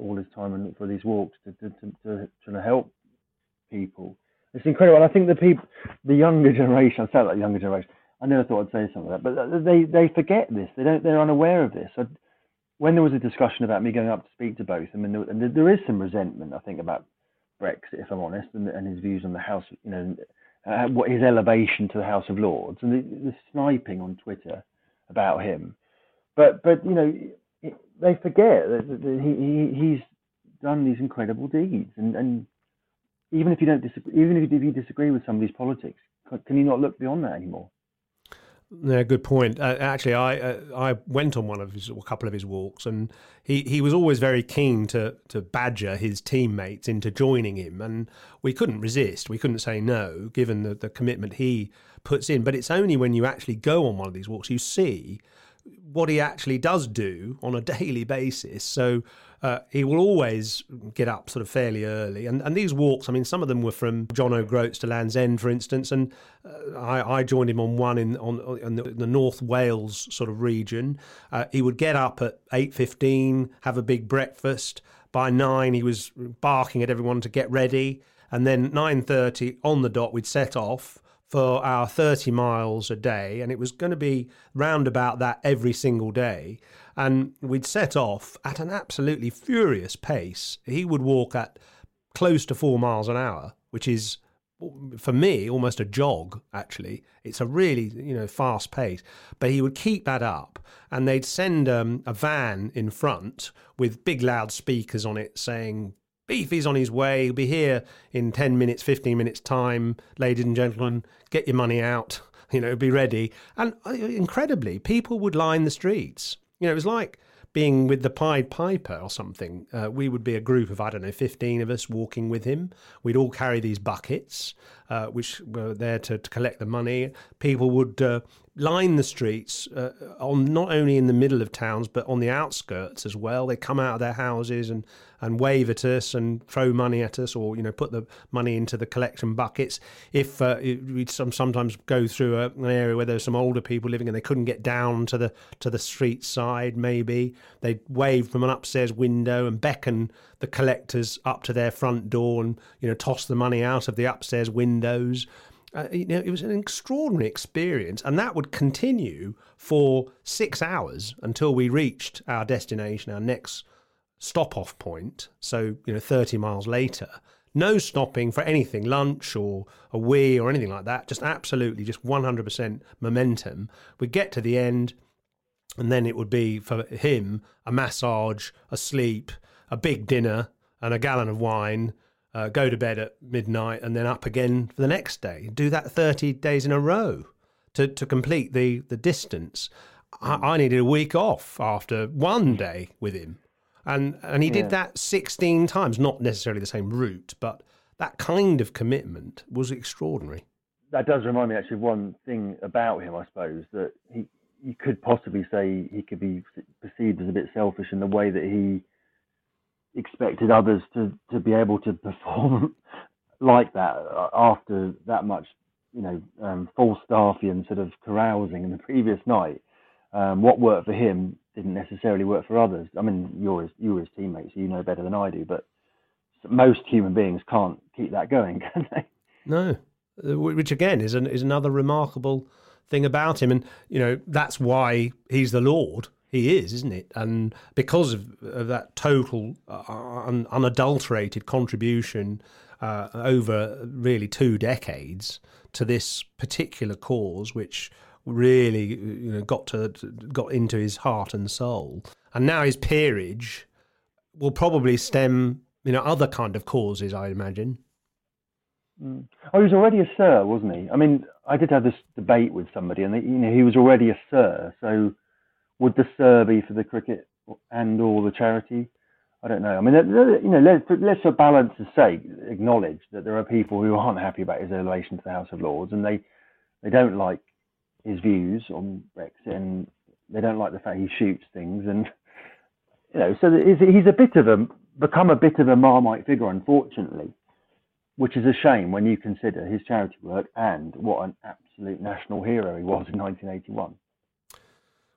all his time and for these walks to, to, to, to, to help people. It's incredible. And I think the people, the younger generation, I sound like younger generation. I never thought I'd say something like that, but they they forget this. They don't. They're unaware of this. When there was a discussion about me going up to speak to both I mean, there, and there is some resentment, I think, about Brexit, if I'm honest, and, and his views on the House, you know, uh, what his elevation to the House of Lords, and the, the sniping on Twitter about him. But but you know, they forget that, he, he he's done these incredible deeds, and and even if you don't disagree, even if you disagree with some of these politics, can you not look beyond that anymore? Yeah, good point. Uh, actually, I uh, I went on one of his, a couple of his walks, and he, he was always very keen to to badger his teammates into joining him, and we couldn't resist. We couldn't say no, given the, the commitment he puts in. But it's only when you actually go on one of these walks you see what he actually does do on a [laughs] daily basis. So uh, he will always get up sort of fairly early. And, and these walks, I mean, some of them were from John O'Groats to Land's End, for instance. And uh, I, I, joined him on one in on in the, the North Wales sort of region. Uh, he would get up at eight fifteen, have a big breakfast. By nine, he was barking at everyone to get ready. And then nine thirty on the dot, we'd set off for our 30 miles a day, and it was going to be round about that every single day. And we'd set off at an absolutely furious pace. He would walk at close to four miles an hour, which is for me almost a jog actually it's a really you know fast pace but he would keep that up and they'd send um, a van in front with big loudspeakers on it saying Beefy's on his way. He'll be here in 10 minutes, 15 minutes' time. Ladies and gentlemen, get your money out. [laughs] You know, be ready. And uh, incredibly, people would line the streets. You know, it was like being with the Pied Piper or something. Uh, we would be a group of, I don't know, 15 of us walking with him. We'd all carry these buckets, uh, which were there to, to, collect the money. People would uh, line the streets uh, on not only in the middle of towns but on the outskirts as well. They come out of their houses and, and wave at us and throw money at us, or you know put the money into the collection buckets. If uh, we'd some, sometimes go through a, an area where there's some older people living and they couldn't get down to the to the street side, maybe they'd wave from an upstairs window and beckon the collectors up to their front door and you know toss the money out of the upstairs windows. Uh, you know, it was an extraordinary experience, and that would continue for six hours until we reached our destination, our next stop-off point. So you know, thirty miles later, no stopping for anything, lunch or a wee or anything like that. Just absolutely, just one hundred percent momentum. We get to the end, and then it would be for him a massage, a sleep, a big dinner, and a gallon of wine uh, go to bed at midnight, and then up again for the next day. Do that 30 days in a row to, to complete the, the distance. I, I needed a week off after one day with him. And, and he yeah. did that 16 times, not necessarily the same route, but that kind of commitment was extraordinary. That does remind me actually of one thing about him, I suppose, that he you could possibly say he could be perceived as a bit selfish in the way that he expected others to, to be able to [laughs] perform like that uh, after that much, you know, um, Falstaffian sort of carousing in the [laughs] previous night. Um, what worked for him didn't necessarily work for others. I mean, you're his, you're his teammate, so you know better than I do. But most human beings can't keep that going, [laughs] can they? No, uh, which again is an, is another remarkable thing about him, and you know that's why he's the Lord he is, isn't it? And because of, of that total uh, un, unadulterated contribution uh, over really two decades to this particular cause, which really you know got to got into his heart and soul. And now his peerage will probably stem you know other kind of causes, I imagine. Mm. Oh, he was already a sir, wasn't he? I mean, I did have this debate with somebody, and you know, he was already a sir. So, would the sir be for the cricket and or the charity? I don't know. I mean, you know, let's, let's for balance's sake acknowledge that there are people who aren't happy about his elevation to the House of Lords, and they they don't like his views on Brexit, and they don't like the fact he shoots things, and you know, so he's a bit of a become a bit of a marmite figure, unfortunately which is a shame when you consider his charity work and what an absolute national hero he was in 1981.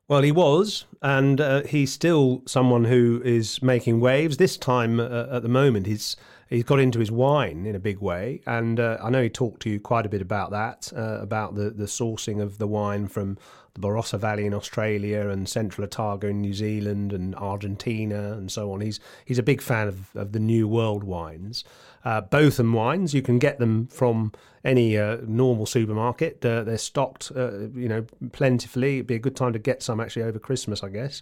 Well, he was, and uh, he's still someone who is making waves. This time, uh, at the moment, he's he's got into his wine in a big way, and uh, I know he talked to you quite a bit about that, uh, about the the sourcing of the wine from the Barossa Valley in Australia and Central Otago in New Zealand and Argentina and so on. He's he's a big fan of, of the New World wines. Uh, Botham wines, you can get them from any uh, normal supermarket. Uh, they're stocked, uh, you know, plentifully. It'd be a good time to get some actually over Christmas, I guess.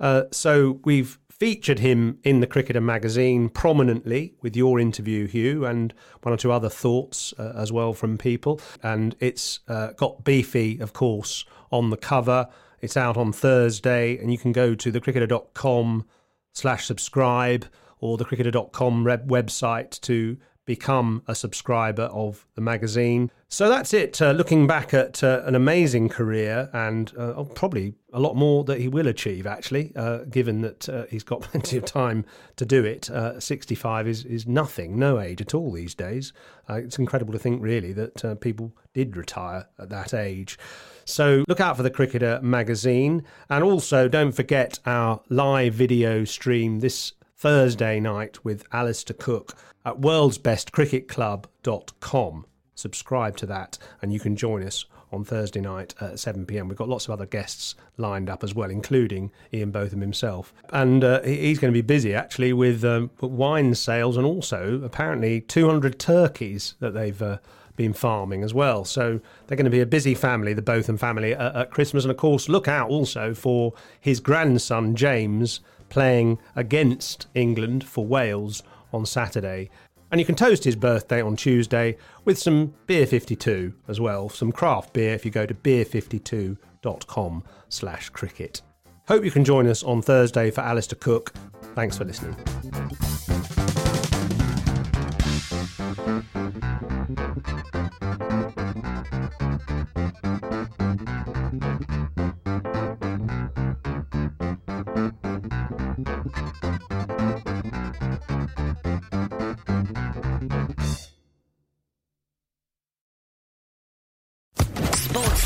Uh, so we've featured him in the Cricketer magazine prominently with your interview, Huw, and one or two other thoughts uh, as well from people. And it's got Beefy, of course, on the cover. It's out on Thursday, and you can go to thecricketer.com slash subscribe or the cricketer.com website to become a subscriber of the magazine. So that's it. Uh, looking back at uh, an amazing career and uh, oh, probably a lot more that he will achieve, actually, uh, given that uh, he's got [laughs] plenty of time to do it. Uh, 65 is, is nothing, no age at all these days. it's incredible to think, really, that people did retire at that age. So look out for the Cricketer magazine. And also don't forget our live video stream this Thursday night with Alastair Cook at worldsbestcricketclub.com. Subscribe to that and you can join us on Thursday night at 7 pm. We've got lots of other guests lined up as well, including Ian Botham himself. And uh, he's going to be busy actually with um, wine sales and also apparently 200 turkeys that they've. Uh, been farming as well. So they're going to be a busy family, the Botham family, at, at Christmas. And of course, look out also for his grandson, James, playing against England for Wales on Saturday. And you can toast his birthday on Tuesday with some Beer 52 as well, some craft beer if you go to beer52.com slash cricket. Hope you can join us on Thursday for Alastair Cook. Thanks for listening.